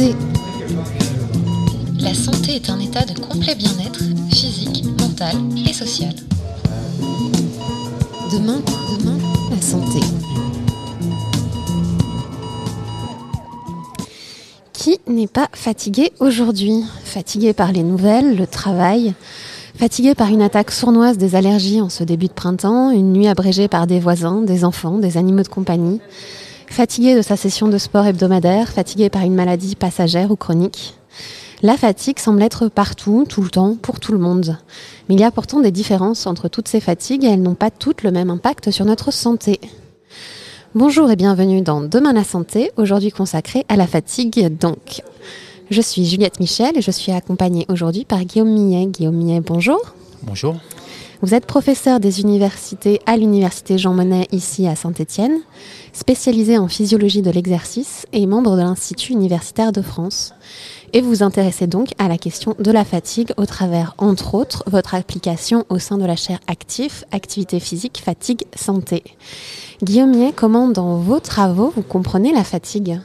santé. La santé est un état de complet bien-être physique, mental et social. Demain, demain, la santé. Qui n'est pas fatigué aujourd'hui? Fatigué par les nouvelles, le travail, fatigué par une attaque sournoise des allergies en ce début de printemps, une nuit abrégée par des voisins, des enfants, des animaux de compagnie, fatigué de sa session de sport hebdomadaire, fatigué par une maladie passagère ou chronique. La fatigue semble être partout, tout le temps, pour tout le monde. Mais il y a pourtant des différences entre toutes ces fatigues et elles n'ont pas toutes le même impact sur notre santé. Bonjour et bienvenue dans Demain la santé, aujourd'hui consacré à la fatigue donc. Je suis Juliette Michel et je suis accompagnée aujourd'hui par Guillaume Millet. Guillaume Millet, bonjour. Bonjour. Vous êtes professeur des universités à l'université Jean Monnet ici à Saint-Étienne, spécialisé en physiologie de l'exercice et membre de l'Institut universitaire de France. Et vous vous intéressez donc à la question de la fatigue au travers, entre autres, votre application au sein de la chaire actif, activité physique, fatigue, santé. Guillaume comment dans vos travaux vous comprenez la fatigue?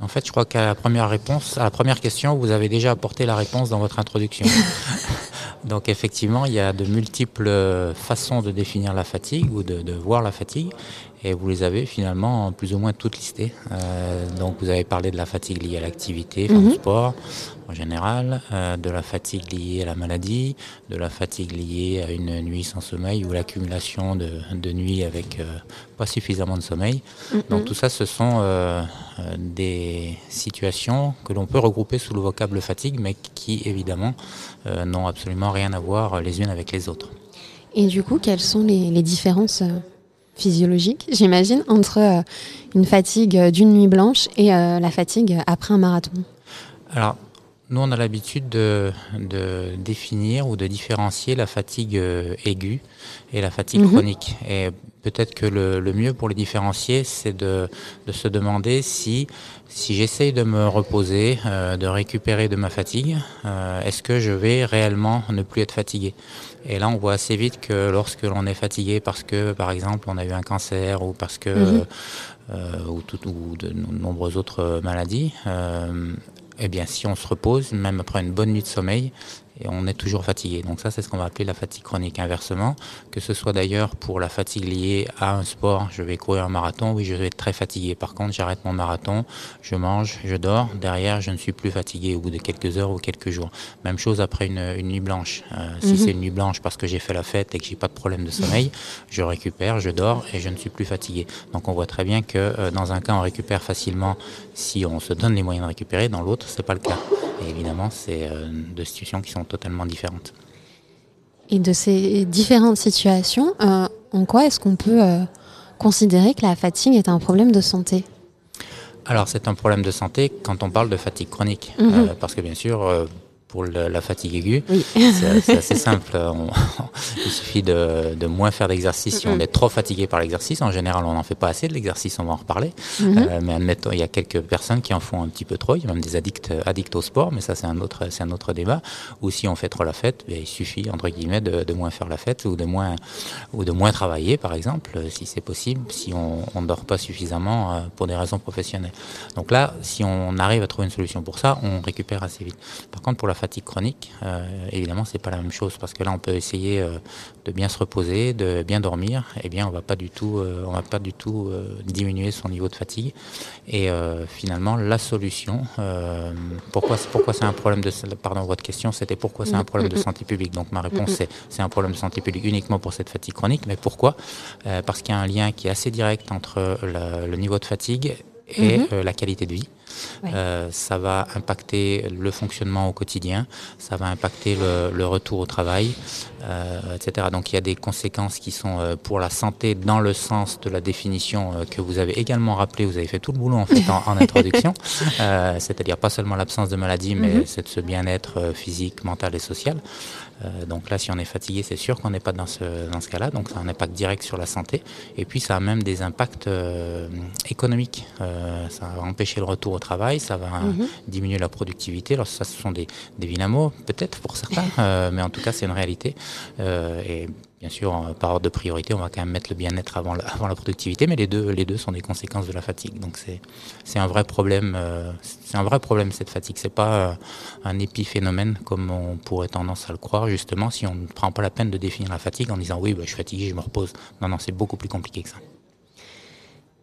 En fait, je crois qu'à la première réponse, à la première question, vous avez déjà apporté la réponse dans votre introduction. Donc effectivement, il y a de multiples façons de définir la fatigue ou de, de voir la fatigue et vous les avez finalement plus ou moins toutes listées. Euh, donc vous avez parlé de la fatigue liée à l'activité, enfin, au mhm. sport en général, euh, de la fatigue liée à la maladie, de la fatigue liée à une nuit sans sommeil ou l'accumulation de, de nuits avec euh, pas suffisamment de sommeil. Mhm. Donc tout ça, ce sont des situations que l'on peut regrouper sous le vocable fatigue, mais qui évidemment n'ont absolument rien à voir les unes avec les autres. Et du coup, quelles sont les, les différences physiologique, j'imagine, entre euh, une fatigue d'une nuit blanche et euh, la fatigue après un marathon nous, on a l'habitude de, définir ou de différencier la fatigue euh, aiguë et la fatigue mhm. chronique. Et peut-être que le, mieux pour les différencier, c'est de, se demander si, si j'essaye de me reposer, de récupérer de ma fatigue, est-ce que je vais réellement ne plus être fatigué? Et là, on voit assez vite que lorsque l'on est fatigué parce que, par exemple, on a eu un cancer ou parce que, mhm. euh, ou, tout, ou, de nombreuses autres maladies, euh, eh bien, si on se repose, même après une bonne nuit de sommeil, et on est toujours fatigué. Donc ça, c'est ce qu'on va appeler la fatigue chronique inversement, que ce soit d'ailleurs pour la fatigue liée à un sport, je vais courir un marathon, oui, je vais être très fatigué. Par contre, j'arrête mon marathon, je mange, je dors, derrière, je ne suis plus fatigué au bout de quelques heures ou quelques jours. Même chose après une, nuit blanche. Euh, si mhm. c'est une nuit blanche parce que j'ai fait la fête et que j'ai pas de problème de sommeil, je récupère, je dors et je ne suis plus fatigué. Donc on voit très bien que euh, dans un cas, on récupère facilement si on se donne les moyens de récupérer, dans l'autre, c'est pas le cas. Et évidemment, c'est euh, deux situations qui sont totalement différentes. Et de ces différentes situations, euh, en quoi est-ce qu'on peut euh, considérer que la fatigue est un problème de santé? Alors c'est un problème de santé quand on parle de fatigue chronique, mhm. parce que bien sûr, pour la fatigue aiguë. C'est assez simple. il suffit de, de moins faire d'exercice. Si on est trop fatigué par l'exercice, en général, on n'en fait pas assez de l'exercice, on va en reparler. Mm-hmm. euh, mais admettons, il y a quelques personnes qui en font un petit peu trop. Il y a même des addicts, addicts au sport, mais ça, c'est un autre, un autre débat. Ou si on fait trop la fête, ben, il suffit, entre guillemets, de, de, moins faire la fête ou de moins, ou de moins travailler, par exemple, si c'est possible, si on ne dort pas suffisamment euh, pour des raisons professionnelles. Donc là, si on arrive à trouver une solution pour ça, on récupère assez vite. Par contre, pour la fatigue chronique, euh, évidemment, c'est pas la même chose parce que là, on peut essayer euh, de bien se reposer, de bien dormir. Et eh bien, on va pas du tout, euh, on va pas du tout diminuer son niveau de fatigue. Et finalement, la solution, pourquoi, pourquoi c'est un problème de, pardon, votre question, c'était pourquoi c'est un problème de santé publique? Donc, ma réponse, c'est c'est un problème de santé publique uniquement pour cette fatigue chronique. Mais pourquoi? Parce qu'il y a un lien qui est assez direct entre le niveau de fatigue et mhm. la qualité de vie. Euh, ça va impacter le fonctionnement au quotidien, ça va impacter le, retour au travail, euh, etc. Donc il y a des conséquences qui sont euh, pour la santé dans le sens de la définition que vous avez également rappelé, vous avez fait tout le boulot en fait en, introduction, c'est-à-dire pas seulement l'absence de maladie, mais mhm. c'est ce bien-être physique, mental et social. Donc là, si on est fatigué, c'est sûr qu'on n'est pas dans ce, dans ce cas-là. Donc ça a un impact direct sur la santé. Et puis ça a même des impacts économiques. ça va empêcher le retour au travail, ça va mhm. diminuer la productivité. Alors ça, ce sont des, des peut-être pour certains, euh, mais en tout cas, c'est une réalité. Euh, et bien sûr, par ordre de priorité, on va quand même mettre le bien-être avant la, productivité, mais les deux, sont des conséquences de la fatigue. Donc c'est un vrai problème. Euh, c'est un vrai problème cette fatigue. C'est pas euh, un épiphénomène comme on pourrait tendance à le croire justement si on ne prend pas la peine de définir la fatigue en disant oui, bah, je suis fatigué, je me repose. Non, non, c'est beaucoup plus compliqué que ça.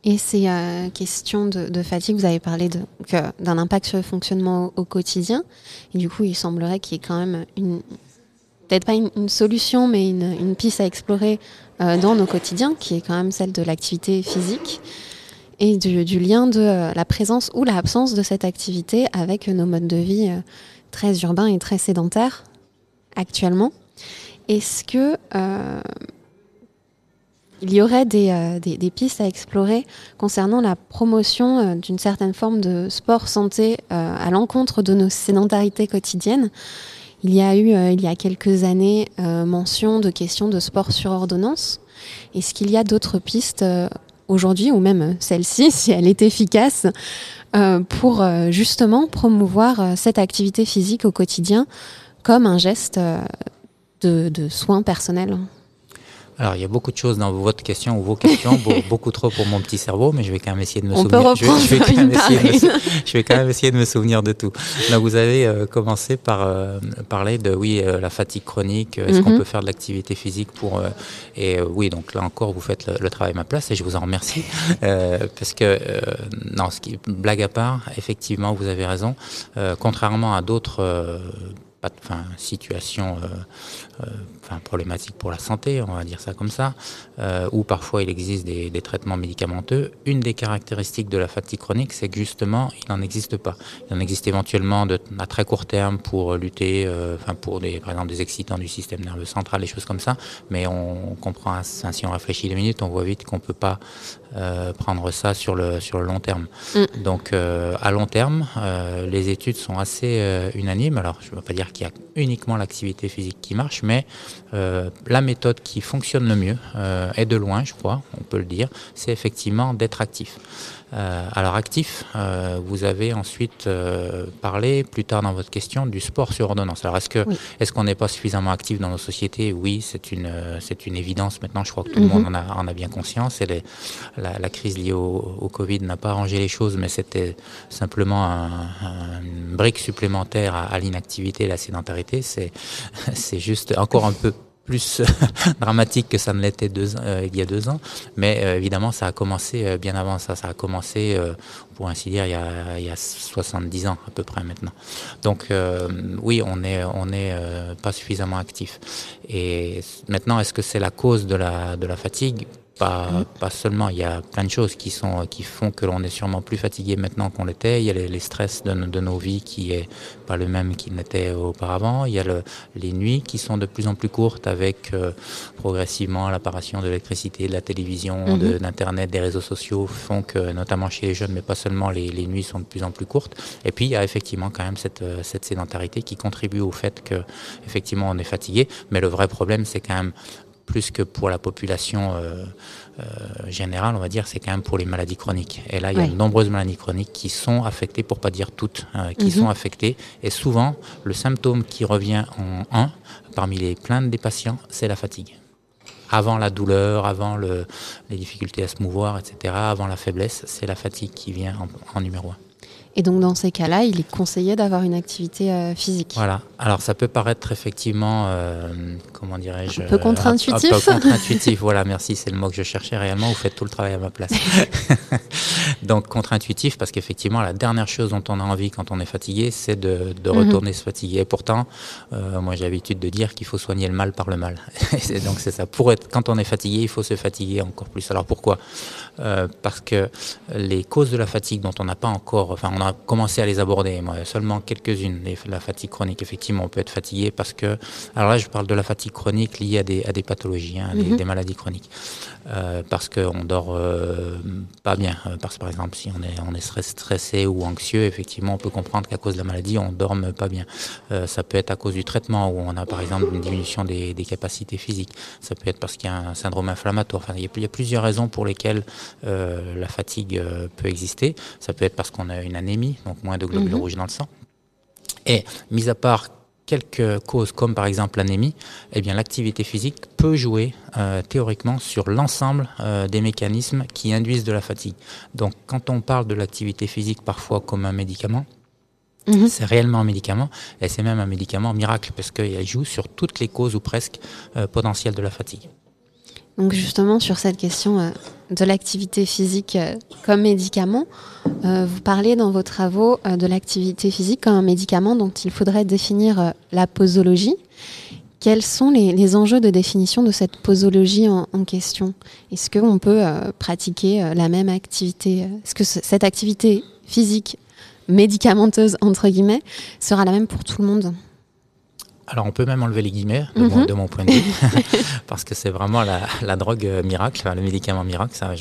Et ces euh, questions de, fatigue, vous avez parlé d'un impact sur le fonctionnement au, quotidien. Et du coup, il semblerait qu'il y ait quand même une, peut-être pas une, solution, mais une, piste à explorer euh, dans nos quotidiens, qui est quand même celle de l'activité physique et du, lien de euh, la présence ou l'absence de cette activité avec nos modes de vie euh, très urbains et très sédentaires actuellement. Est-ce que il y aurait des, des, pistes à explorer concernant la promotion d'une certaine forme de sport santé à l'encontre de nos sédentarités quotidiennes il y a eu, euh, il y a quelques années, euh, mention de questions de sport sur ordonnance. Est-ce qu'il y a d'autres pistes euh, aujourd'hui, ou même celle-ci, si elle est efficace, pour justement promouvoir cette activité physique au quotidien comme un geste de, de soins personnels? Alors, il y a beaucoup de choses dans votre question ou vos questions, beaucoup trop pour mon petit cerveau, mais je vais quand même essayer de me On souvenir. Peut je, vais, quand même essayer de me, je vais quand même essayer de me souvenir de tout. Donc, vous avez euh, commencé par euh, parler de oui euh, la fatigue chronique. Est-ce qu'on mhm. peut faire de l'activité physique pour et oui donc là encore vous faites le, travail à ma place et je vous en remercie parce que non ce qui blague à part effectivement vous avez raison. contrairement à d'autres situation euh, euh, problématique pour la santé, on va dire ça comme ça, euh, ou parfois il existe des, traitements médicamenteux. Une des caractéristiques de la fatigue chronique, c'est que justement, il n'en existe pas. Il en existe éventuellement à très court terme pour lutter, enfin pour des, par exemple des excitants du système nerveux central, des choses comme ça, mais on, comprend, si on réfléchit deux minutes, on voit vite qu'on peut pas euh, prendre ça sur le, sur le long terme. Mm. Donc euh, à long terme, euh, les études sont assez unanimes. Alors je ne veux pas dire qu'il y a uniquement l'activité physique qui marche, mais la méthode qui fonctionne le mieux, est de loin je crois, on peut le dire, c'est effectivement d'être actif. Euh, alors actif, euh, vous avez ensuite euh, parlé plus tard dans votre question du sport sur ordonnance. Alors est-ce que est-ce qu'on n'est pas suffisamment actif dans nos sociétés? Oui, c'est une c'est une évidence. Maintenant, je crois que tout le mhm. monde en a, en a bien conscience. Et la, la, crise liée au, au Covid n'a pas arrangé les choses, mais c'était simplement un, une brique supplémentaire à, à l'inactivité et la sédentarité. C'est c'est juste encore un peu plus dramatique que ça ne l'était euh, il y a deux ans. Mais euh, évidemment, ça a commencé euh, bien avant ça. Ça a commencé, pour ainsi dire, il y, a, il y a 70 ans à peu près maintenant. Donc oui, on est, on est pas suffisamment actif. Et maintenant, est-ce que c'est la cause de la fatigue? Pas, mm. pas seulement, il y a plein de choses qui, sont, qui font que l'on est sûrement plus fatigué maintenant qu'on l'était. Il y a les, stress de, de, nos vies qui est pas le même qu'il n'était auparavant. Il y a le, les nuits qui sont de plus en plus courtes avec euh, progressivement l'apparition de l'électricité, de la télévision, mm-hmm. d'Internet, des réseaux sociaux font que, notamment chez les jeunes, mais pas seulement, les, les, nuits sont de plus en plus courtes. Et puis, il y a effectivement quand même cette, euh, cette sédentarité qui contribue au fait que, effectivement, on est fatigué. Mais le vrai problème, c'est quand même plus que pour la population euh, euh, générale, on va dire, c'est quand même pour les maladies chroniques. Et là, il y a de nombreuses maladies chroniques qui sont affectées, pour pas dire toutes, euh, qui mhm. sont affectées. Et souvent, le symptôme qui revient en un, parmi les plaintes des patients, c'est la fatigue avant la douleur, avant le, les difficultés à se mouvoir, etc., avant la faiblesse, c'est la fatigue qui vient en, en numéro un. Et donc dans ces cas-là, il est conseillé d'avoir une activité euh, physique. Voilà. Alors ça peut paraître effectivement, euh, comment dirais-je, un peu contre-intuitif. Un, peu contre-intuitif. voilà, merci, c'est le mot que je cherchais réellement. Vous faites tout le travail à ma place. donc contre-intuitif parce qu'effectivement, la dernière chose dont on a envie quand on est fatigué, c'est de, de, mhm. retourner se fatiguer. Et pourtant, euh, moi j'ai l'habitude de dire qu'il faut soigner le mal par le mal. donc c'est ça. Pour être, quand on est fatigué, il faut se fatiguer encore plus. Alors pourquoi? Euh, Parce que les causes de la fatigue dont on n'a pas encore, enfin on a commencé à les aborder. Moi, seulement quelques-unes. La fatigue chronique, effectivement, on peut être fatigué parce que. Alors là, je parle de la fatigue chronique liée à des, à des pathologies, hein, des, mhm. maladies chroniques. Euh, parce qu'on dort euh, pas bien. Euh, parce que par exemple, si on est, on est stressé ou anxieux, effectivement, on peut comprendre qu'à cause de la maladie, on dorme pas bien. Euh, ça peut être à cause du traitement où on a par exemple une diminution des, des capacités physiques. Ça peut être parce qu'il y a un syndrome inflammatoire. Enfin, il y a, il y a plusieurs raisons pour lesquelles la fatigue peut exister. Ça peut être parce qu'on a une anémie donc moins de globules mhm. rouges dans le sang. Et mis à part quelques causes comme par exemple l'anémie, eh bien l'activité physique peut jouer euh, théoriquement sur l'ensemble euh, des mécanismes qui induisent de la fatigue. Donc quand on parle de l'activité physique parfois comme un médicament, mhm. C'est réellement un médicament et c'est même un médicament miracle parce qu'il joue sur toutes les causes ou presque euh, potentielles de la fatigue. Donc justement sur cette question euh, de l'activité physique euh, comme médicament, euh, vous parlez dans vos travaux de l'activité physique comme un médicament dont il faudrait définir la posologie. Quels sont les, enjeux de définition de cette posologie en, question? Est-ce qu'on peut pratiquer la même activité Est-ce que cette activité physique médicamenteuse, entre guillemets, sera la même pour tout le monde? Alors on peut même enlever les guillemets de, mon, mhm. point de vue, parce que c'est vraiment la, drogue euh, miracle, le médicament miracle, ça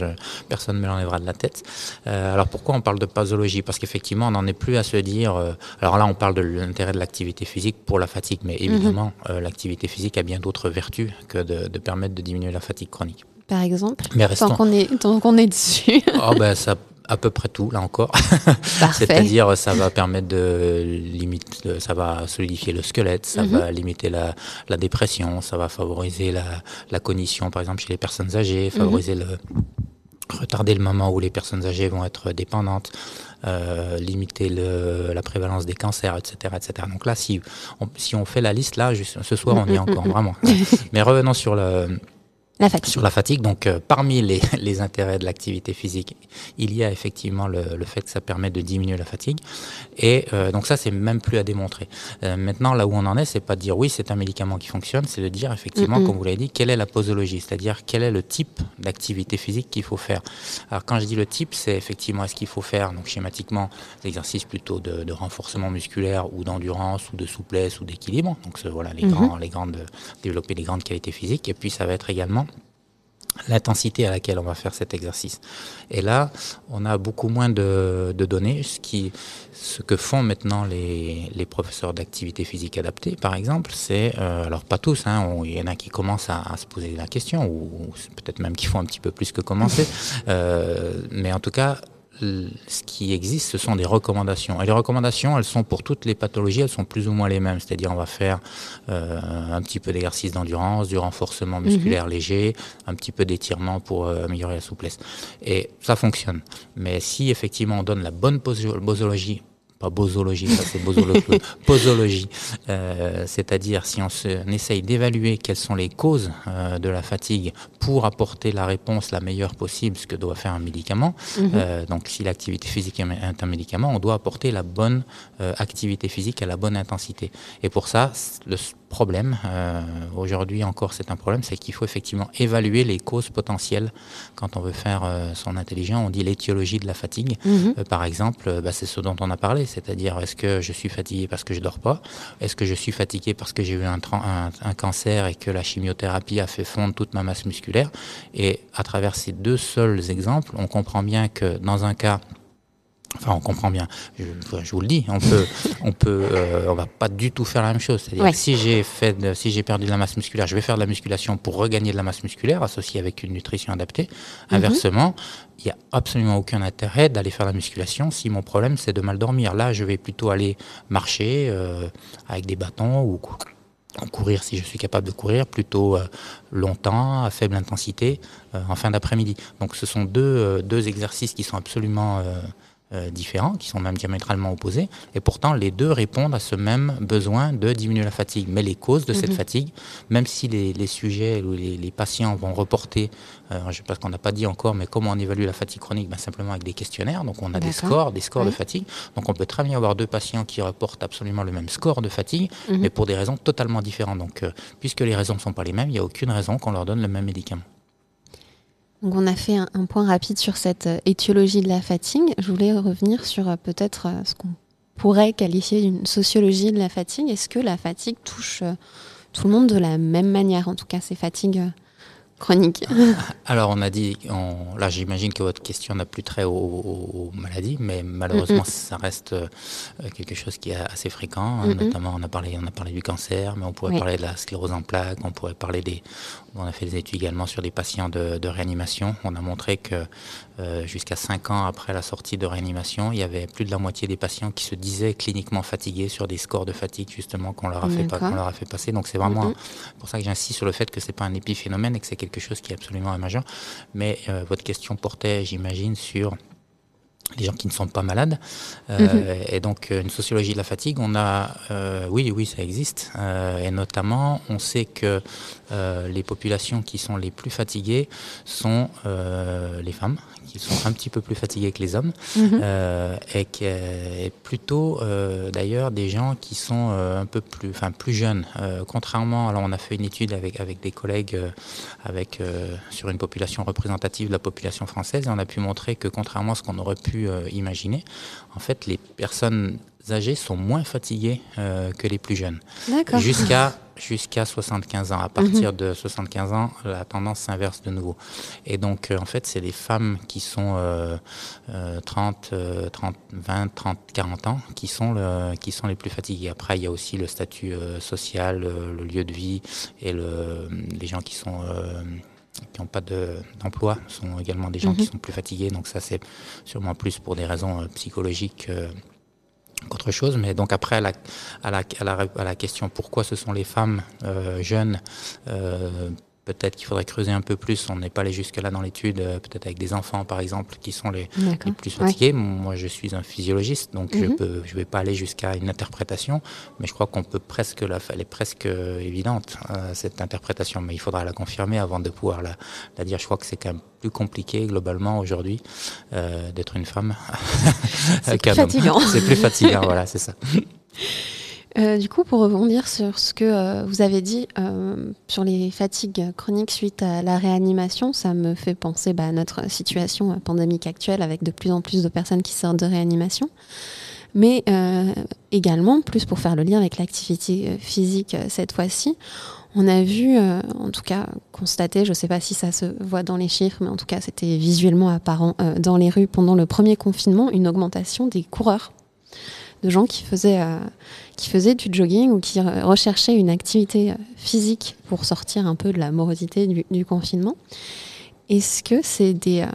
personne ne me l'enlèvera de la tête. Euh, alors pourquoi on parle de pathologie Parce qu'effectivement on n'en est plus à se dire, euh, alors là on parle de l'intérêt de l'activité physique pour la fatigue, mais évidemment mhm. l'activité physique a bien d'autres vertus que de, permettre de diminuer la fatigue chronique. Par exemple, mais tant qu'on est, qu'on est dessus. oh ben ça à peu près tout, là encore. C'est-à-dire, ça va permettre de limiter, ça va solidifier le squelette, ça mhm. va limiter la, la, dépression, ça va favoriser la, la, cognition, par exemple, chez les personnes âgées, mhm. favoriser le retarder le moment où les personnes âgées vont être dépendantes, euh, limiter le, la prévalence des cancers, etc., etc. Donc là, si on, si on fait la liste, là, juste, ce soir, on y est mhm, encore, vraiment. Mais revenons sur le, la fatigue. Sur la fatigue, donc euh, parmi les, les, intérêts de l'activité physique, il y a effectivement le, le, fait que ça permet de diminuer la fatigue. Et euh, donc ça, c'est même plus à démontrer. Euh, maintenant, là où on en est, c'est pas de dire oui, c'est un médicament qui fonctionne, c'est de dire effectivement, comme vous l'avez dit, quelle est la posologie, c'est-à-dire quel est le type d'activité physique qu'il faut faire. Alors quand je dis le type, c'est effectivement est-ce qu'il faut faire donc schématiquement des exercices plutôt de, de renforcement musculaire ou d'endurance ou de souplesse ou d'équilibre. Donc voilà les, mm-hmm. grands, les grandes développer les grandes qualités physiques. Et puis ça va être également l'intensité à laquelle on va faire cet exercice. Et là, on a beaucoup moins de, données, ce, qui, ce que font maintenant les, les professeurs d'activité physique adaptée, par exemple, c'est, euh, alors pas tous, hein, il y en a qui commencent à, se poser la question, ou, peut-être même qui font un petit peu plus que commencer, euh, mais en tout cas, ce qui existe, ce sont des recommandations. Et les recommandations, elles sont pour toutes les pathologies, elles sont plus ou moins les mêmes. C'est-à-dire, on va faire euh, un petit peu d'exercice d'endurance, du renforcement musculaire mhm. léger, un petit peu d'étirement pour euh, améliorer la souplesse. Et ça fonctionne. Mais si effectivement on donne la bonne posologie pas bosologie, ça c'est posologie, euh, c'est-à-dire si on, se, essaye d'évaluer quelles sont les causes euh, de la fatigue pour apporter la réponse la meilleure possible, ce que doit faire un médicament. Mhm. Euh, donc si l'activité physique est un médicament, on doit apporter la bonne activité physique à la bonne intensité. Et pour ça, le problème, euh, aujourd'hui encore c'est un problème, c'est qu'il faut effectivement évaluer les causes potentielles quand on veut faire euh, son intelligent. On dit l'étiologie de la fatigue. Mhm. Euh, par exemple, bah, c'est ce dont on a parlé, c'est-à-dire est-ce que je suis fatigué parce que je dors pas? Est-ce que je suis fatigué parce que j'ai eu un, un, un, cancer et que la chimiothérapie a fait fondre toute ma masse musculaire? Et à travers ces deux seuls exemples, on comprend bien que dans un cas, Enfin, on comprend bien. Je, vous le dis, on peut, on peut, euh, on va pas du tout faire la même chose. C'est-à-dire que si j'ai fait, si j'ai perdu de la masse musculaire, je vais faire de la musculation pour regagner de la masse musculaire associée avec une nutrition adaptée. Mhm. Inversement, il n'y a absolument aucun intérêt d'aller faire la musculation si mon problème c'est de mal dormir. Là, je vais plutôt aller marcher euh, avec des bâtons ou courir si je suis capable de courir plutôt euh, longtemps, à faible intensité, en fin d'après-midi. Donc ce sont deux, deux exercices qui sont absolument euh, différents, qui sont même diamétralement opposés, et pourtant les deux répondent à ce même besoin de diminuer la fatigue. Mais les causes de cette mhm. fatigue, même si les, sujets ou les, patients vont reporter, euh, je ne sais pas ce qu'on n'a pas dit encore, mais comment on évalue la fatigue chronique ben, Simplement avec des questionnaires, donc on a des scores, des scores de fatigue. Donc on peut très bien avoir deux patients qui reportent absolument le même score de fatigue, mhm. mais pour des raisons totalement différentes. Donc euh, puisque les raisons ne sont pas les mêmes, il n'y a aucune raison qu'on leur donne le même médicament. Donc on a fait un, point rapide sur cette euh, étiologie de la fatigue. Je voulais revenir sur euh, peut-être euh, ce qu'on pourrait qualifier d'une sociologie de la fatigue. Est-ce que la fatigue touche tout le monde de la même manière? En tout cas, ces fatigues chronique Alors, on a dit, là, j'imagine que votre question n'a plus trait aux, maladies, mais malheureusement, ça reste euh, quelque chose qui est assez fréquent. Hein, notamment, on a parlé, on a parlé du cancer, mais on pourrait parler de la sclérose en plaques, on pourrait parler des, on a fait des études également sur des patients de, réanimation. On a montré que euh, jusqu'à 5 ans après la sortie de réanimation, il y avait plus de la moitié des patients qui se disaient cliniquement fatigués sur des scores de fatigue justement qu'on leur a fait pas, leur a fait passer. Donc c'est vraiment pour ça que j'insiste sur le fait que c'est pas un épiphénomène et que c'est quelque chose qui est absolument majeur. Mais euh, votre question portait, j'imagine, sur les gens qui ne sont pas malades. Euh, mhm. Et donc, une sociologie de la fatigue, on a, euh, oui, oui, ça existe. Euh, et notamment, on sait que les populations qui sont les plus fatiguées sont les femmes, qui sont un petit peu plus fatiguées que les hommes, mhm. et, qui, est plutôt, d'ailleurs, des gens qui sont un peu plus, enfin, plus jeunes. contrairement, alors, on a fait une étude avec avec des collègues, avec sur une population représentative de la population française, et on a pu montrer que contrairement à ce qu'on aurait pu euh, imaginer, en fait, les personnes âgées sont moins fatiguées euh, que les plus jeunes. Jusqu'à jusqu'à 75 ans. À partir mhm. de 75 ans, la tendance s'inverse de nouveau. Et donc, euh, en fait, c'est les femmes qui sont 30, 30, 20, 30, 40 ans qui sont, le, qui sont les plus fatiguées. Après, il y a aussi le statut social, le lieu de vie et le, les gens qui sont qui n'ont pas d'emploi sont également des gens qui mhm. sont plus fatigués. Donc ça, c'est sûrement plus pour des raisons euh, psychologiques euh, qu'autre chose. Mais donc après, à la, à la, à la, question pourquoi ce sont les femmes euh, jeunes Peut-être qu'il faudrait creuser un peu plus. On n'est pas allé jusque-là dans l'étude, euh, peut-être avec des enfants, par exemple, qui sont les, plus fatigués. Moi, je suis un physiologiste, donc je ne mhm. je vais pas aller jusqu'à une interprétation, mais je crois qu'on peut presque la, elle est presque évidente euh, cette interprétation, mais il faudra la confirmer avant de pouvoir la, la dire. Je crois que c'est quand même plus compliqué globalement aujourd'hui euh, d'être une femme qu'un homme. C'est plus fatigant, voilà, c'est ça. Euh, du coup, pour rebondir sur ce que euh, vous avez dit euh, sur les fatigues chroniques suite à la réanimation, ça me fait penser bah, à notre situation pandémique actuelle avec de plus en plus de personnes qui sortent de réanimation. Mais également, plus pour faire le lien avec l'activité physique cette fois-ci, on a vu, en tout cas constaté, je ne sais pas si ça se voit dans les chiffres, mais en tout cas c'était visuellement apparent dans les rues pendant le premier confinement, une augmentation des coureurs de gens qui faisaient, qui faisaient du jogging ou qui recherchaient une activité euh, physique pour sortir un peu de la morosité du, confinement. Est-ce que c'est euh,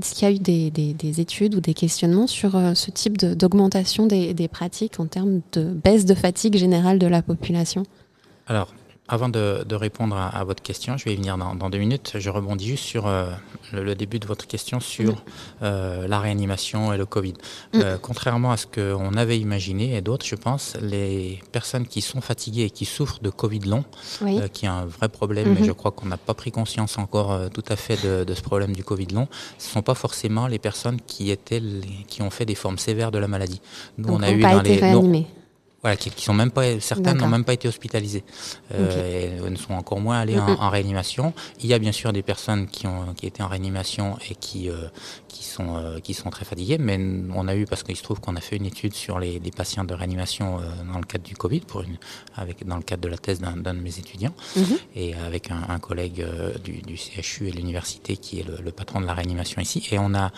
est-ce qu'il y a eu des, des, études ou des questionnements sur ce type d'augmentation des, des, pratiques en termes de baisse de fatigue générale de la population? Alors, avant de, répondre à, votre question, je vais y venir dans, deux minutes. Je rebondis juste sur euh, le, début de votre question sur euh, la réanimation et le Covid. Mm. Euh, contrairement à ce qu'on avait imaginé et d'autres, je pense, les personnes qui sont fatiguées et qui souffrent de Covid long, qui est un vrai problème, mais mm-hmm. je crois qu'on n'a pas pris conscience encore tout à fait de, ce problème du Covid long, ce ne sont pas forcément les personnes qui étaient qui ont fait des formes sévères de la maladie. Nous, on a eu dans les voilà, qui, qui, sont même pas, certaines n'ont même pas été hospitalisées, euh, et ne sont encore moins allées en, réanimation. Il y a bien sûr des personnes qui ont qui étaient en réanimation et qui euh, qui sont euh, qui sont très fatiguées, mais on a eu parce qu'il se trouve qu'on a fait une étude sur les, les patients de réanimation euh, dans le cadre du Covid, pour une avec dans le cadre de la thèse d'un de mes étudiants, mhm. et avec un, un collègue euh, du, du, CHU et de l'université qui est le, le, patron de la réanimation ici, et on a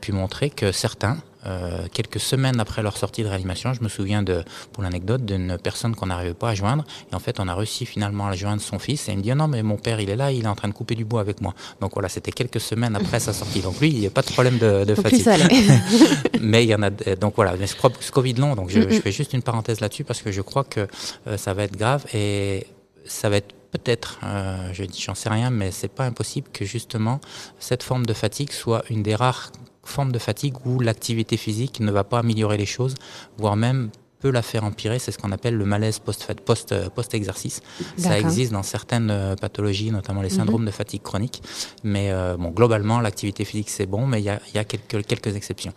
pu montrer que certains euh, quelques semaines après leur sortie de réanimation, je me souviens de, pour l'anecdote, d'une personne qu'on n'arrivait pas à joindre. Et en fait, on a réussi finalement à joindre son fils. Et il me dit, non, mais mon père, il est là, il est en train de couper du bois avec moi. Donc voilà, c'était quelques semaines après sa sortie. Donc lui, il n'y a pas de problème de, de fatigue. mais il y en a, donc voilà, mais ce Covid long, donc je, je, fais juste une parenthèse là-dessus parce que je crois que euh, ça va être grave et ça va être peut-être, euh, je dis j'en sais rien, mais c'est pas impossible que justement cette forme de fatigue soit une des rares forme de fatigue où l'activité physique ne va pas améliorer les choses, voire même peut la faire empirer. C'est ce qu'on appelle le malaise post-exercice. ça existe dans certaines euh, pathologies, notamment les syndromes mhm. de fatigue chronique. Mais euh, bon, globalement, l'activité physique, c'est bon, mais il y a, quelques, quelques exceptions.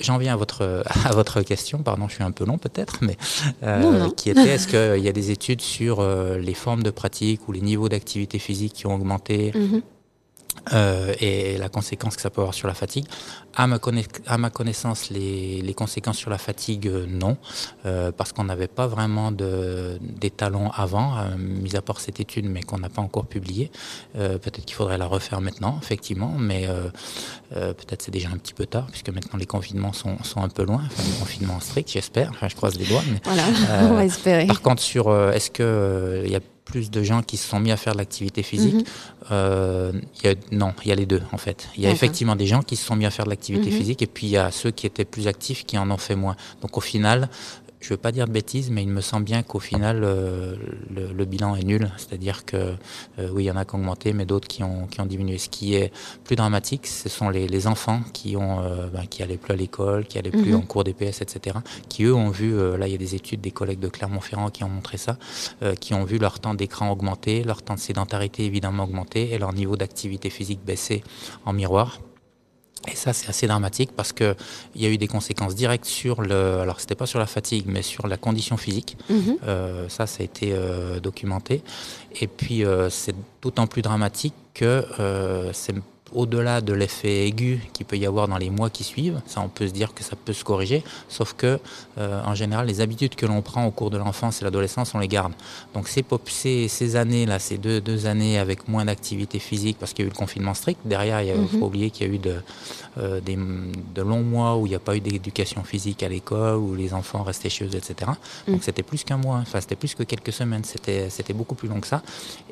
J'en viens à votre, à votre question, pardon, je suis un peu long peut-être, mais euh, qui était est-ce qu'il y a des études sur les formes de pratique ou les niveaux d'activité physique qui ont augmenté mhm. Euh, et la conséquence que ça peut avoir sur la fatigue. À ma, à ma connaissance, les, les, conséquences sur la fatigue, euh, non, euh, parce qu'on n'avait pas vraiment d'étalons avant, euh, mis à part cette étude, mais qu'on n'a pas encore publiée. Peut-être qu'il faudrait la refaire maintenant, effectivement, mais peut-être c'est déjà un petit peu tard, puisque maintenant les confinements sont, sont un peu loin, enfin, les confinements stricts, j'espère, enfin, je croise les doigts. Mais, voilà, on va espérer. Par contre, sur est-ce qu'il y a plus de gens qui se sont mis à faire de l'activité physique. Mhm. euh, y a, non, il y a les deux en fait. Il y a effectivement des gens qui se sont mis à faire de l'activité mhm. physique et puis il y a ceux qui étaient plus actifs qui en ont fait moins. Donc au final, je ne veux pas dire de bêtises, mais il me semble bien qu'au final, euh, le, le, bilan est nul. C'est-à-dire que, euh, oui, il y en a qui ont augmenté, mais d'autres qui ont, qui ont diminué. Ce qui est plus dramatique, ce sont les, les enfants qui ont, euh, ben, qui allaient plus à l'école, qui allaient plus mm -hmm. en cours d'EPS, etc., qui eux ont vu, là, il y a des études des collègues de Clermont-Ferrand qui ont montré ça, qui ont vu leur temps d'écran augmenter, leur temps de sédentarité évidemment augmenter et leur niveau d'activité physique baisser en miroir. Et ça, c'est assez dramatique parce qu'il y a eu des conséquences directes sur le. Alors, c'était pas sur la fatigue, mais sur la condition physique. Mmh. Euh, ça, ça a été euh, documenté. Et puis, euh, c'est d'autant plus dramatique que c'est au-delà de l'effet aigu qu'il peut y avoir dans les mois qui suivent, ça on peut se dire que ça peut se corriger, sauf que euh, en général les habitudes que l'on prend au cours de l'enfance et l'adolescence on les garde. Donc ces, ces, ces années là, ces deux, deux années avec moins d'activité physique parce qu'il y a eu le confinement strict, derrière il faut mm -hmm. oublier qu'il y a eu de, euh, des, de longs mois où il n'y a pas eu d'éducation physique à l'école, où les enfants restaient chez eux, etc. Mm. Donc c'était plus qu'un mois, enfin c'était plus que quelques semaines, c'était beaucoup plus long que ça.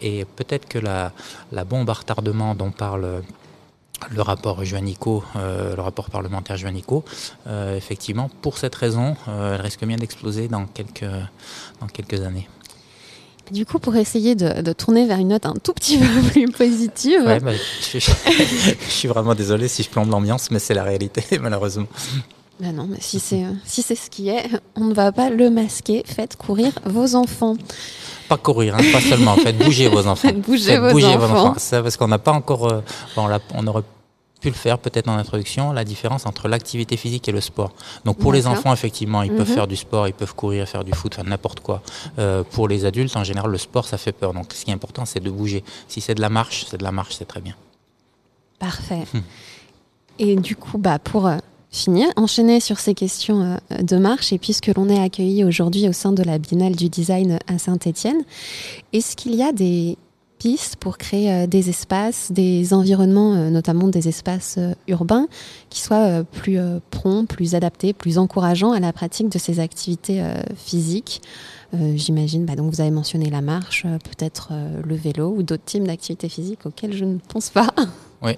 Et peut-être que la, la bombe à retardement dont parle le rapport Joannico, euh, le rapport parlementaire Joannico, euh, effectivement, pour cette raison, euh, elle risque bien d'exploser dans quelques, dans quelques années. Du coup, pour essayer de, de, tourner vers une note un tout petit peu plus positive. Ouais, bah, je, je, je, suis vraiment désolé si je plombe l'ambiance, mais c'est la réalité, malheureusement. Ben non, mais si c'est si c'est ce qui est, on ne va pas le masquer. Faites courir vos enfants. Pas courir, hein, pas seulement. Faites bouger vos enfants. Faites bouger, Faites vos, bouger enfants. vos enfants. Ça, parce qu'on n'a pas encore. Euh, bon, on, on aurait pu le faire peut-être en introduction, la différence entre l'activité physique et le sport. Donc pour les enfants, effectivement, ils mm -hmm. peuvent faire du sport, ils peuvent courir, faire du foot, faire n'importe quoi. Euh, pour les adultes, en général, le sport, ça fait peur. Donc ce qui est important, c'est de bouger. Si c'est de la marche, c'est de la marche, c'est très bien. Parfait. Hum. Et du coup, bah, pour euh, finir, enchaîner sur ces questions euh, de marche, et puisque l'on est accueilli aujourd'hui au sein de la Biennale du Design à Saint-Étienne, est-ce qu'il y a des pistes pour créer euh, des espaces, des environnements, euh, notamment des espaces urbains, qui soient plus prompts, plus adaptés, plus encourageants à la pratique de ces activités physiques? J'imagine, bah, donc vous avez mentionné la marche, peut-être le vélo ou d'autres types d'activités physiques auxquelles je ne pense pas. Oui.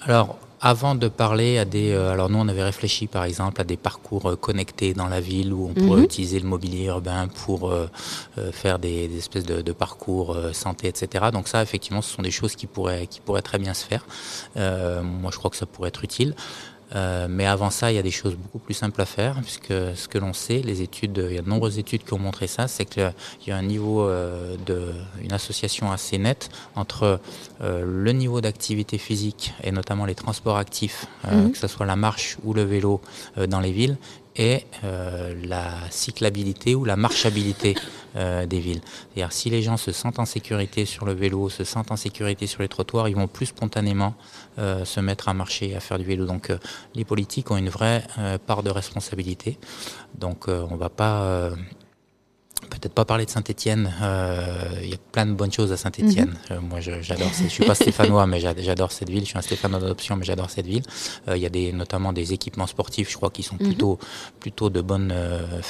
Alors, avant de parler à des... Euh, alors nous, on avait réfléchi par exemple à des parcours euh, connectés dans la ville où on pourrait mmh. utiliser le mobilier urbain pour euh, euh, faire des, des, espèces de, de parcours euh, santé, etc. Donc ça, effectivement, ce sont des choses qui pourraient, qui pourraient très bien se faire. moi, je crois que ça pourrait être utile. Euh, mais avant ça, il y a des choses beaucoup plus simples à faire, puisque ce que l'on sait, les études, il y a de nombreuses études qui ont montré ça, c'est qu'il y a un niveau euh, de, une association assez nette entre euh, le niveau d'activité physique et notamment les transports actifs, -hmm. que ce soit la marche ou le vélo dans les villes, et euh, la cyclabilité ou la marchabilité euh, des villes. C'est-à-dire si les gens se sentent en sécurité sur le vélo, se sentent en sécurité sur les trottoirs, ils vont plus spontanément euh, se mettre à marcher, à faire du vélo. Donc les politiques ont une vraie part de responsabilité. Donc on ne va pas peut-être pas parler de Saint-Étienne. Euh, il y a plein de bonnes choses à Saint-Étienne. Mm -hmm. euh, moi, j'adore. Je, suis pas stéphanois, mais j'adore cette ville. Je suis un stéphanois d'adoption, mais j'adore cette ville. Euh, il y a des, notamment des équipements sportifs, je crois, qui sont -hmm. plutôt, plutôt de bonne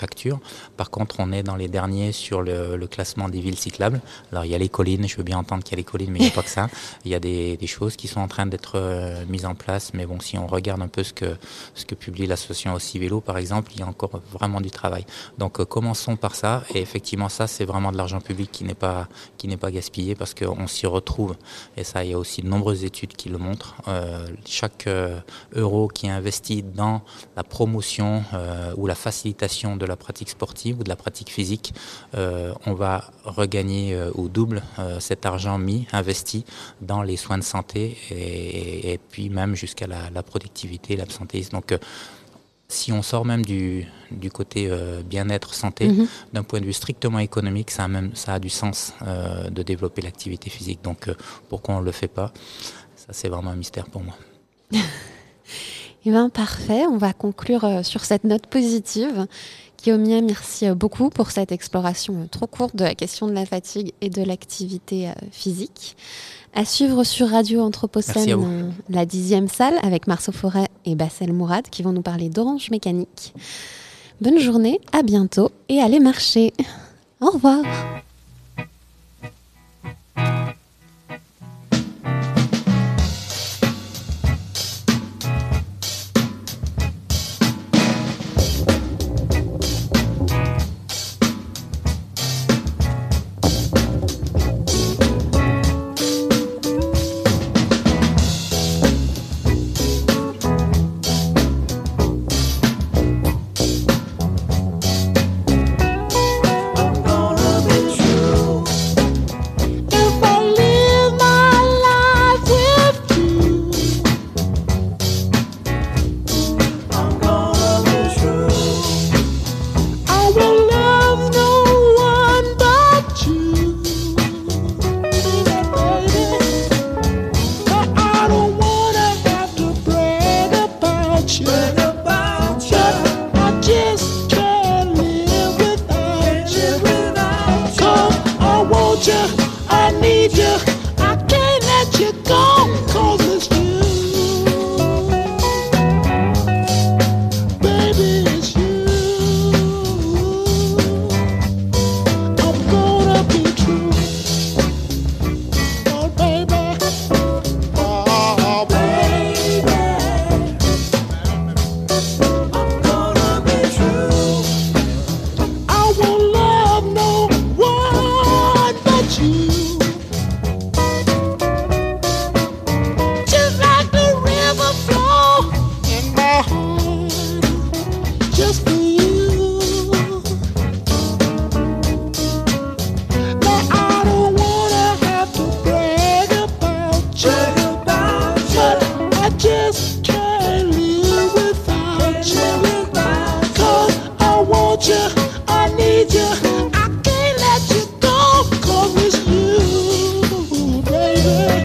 facture. Par contre, on est dans les derniers sur le, le, classement des villes cyclables. Alors, il y a les collines. Je veux bien entendre qu'il y a les collines, mais il n'y a pas que ça. Il y a des, des, choses qui sont en train d'être mises en place. Mais bon, si on regarde un peu ce que, ce que publie l'association aussi vélo, par exemple, il y a encore vraiment du travail. Donc, commençons par ça. Et effectivement, ça, c'est vraiment de l'argent public qui n'est pas, qui n'est pas gaspillé parce qu'on s'y retrouve. Et ça, il y a aussi de nombreuses études qui le montrent. Euh, chaque euh, euro qui est investi dans la promotion euh, ou la facilitation de la pratique sportive ou de la pratique physique, on va regagner au double cet argent mis, investi dans les soins de santé et, et puis même jusqu'à la, la, productivité, l'absentéisme. Donc, si on sort même du, du côté euh, bien-être santé, mm -hmm. d'un point de vue strictement économique, ça a, même, ça a du sens euh, de développer l'activité physique. Donc euh, pourquoi on ne le fait pas? Ça c'est vraiment un mystère pour moi. Eh bien, parfait. On va conclure sur cette note positive. Merci euh, beaucoup pour cette exploration euh, trop courte de la question de la fatigue et de l'activité physique. À suivre sur Radio Anthropocène, la dixième salle avec Marceau Forêt et Bassel Mourad qui vont nous parler d'orange mécanique. Bonne journée, à bientôt et allez marcher. Au revoir.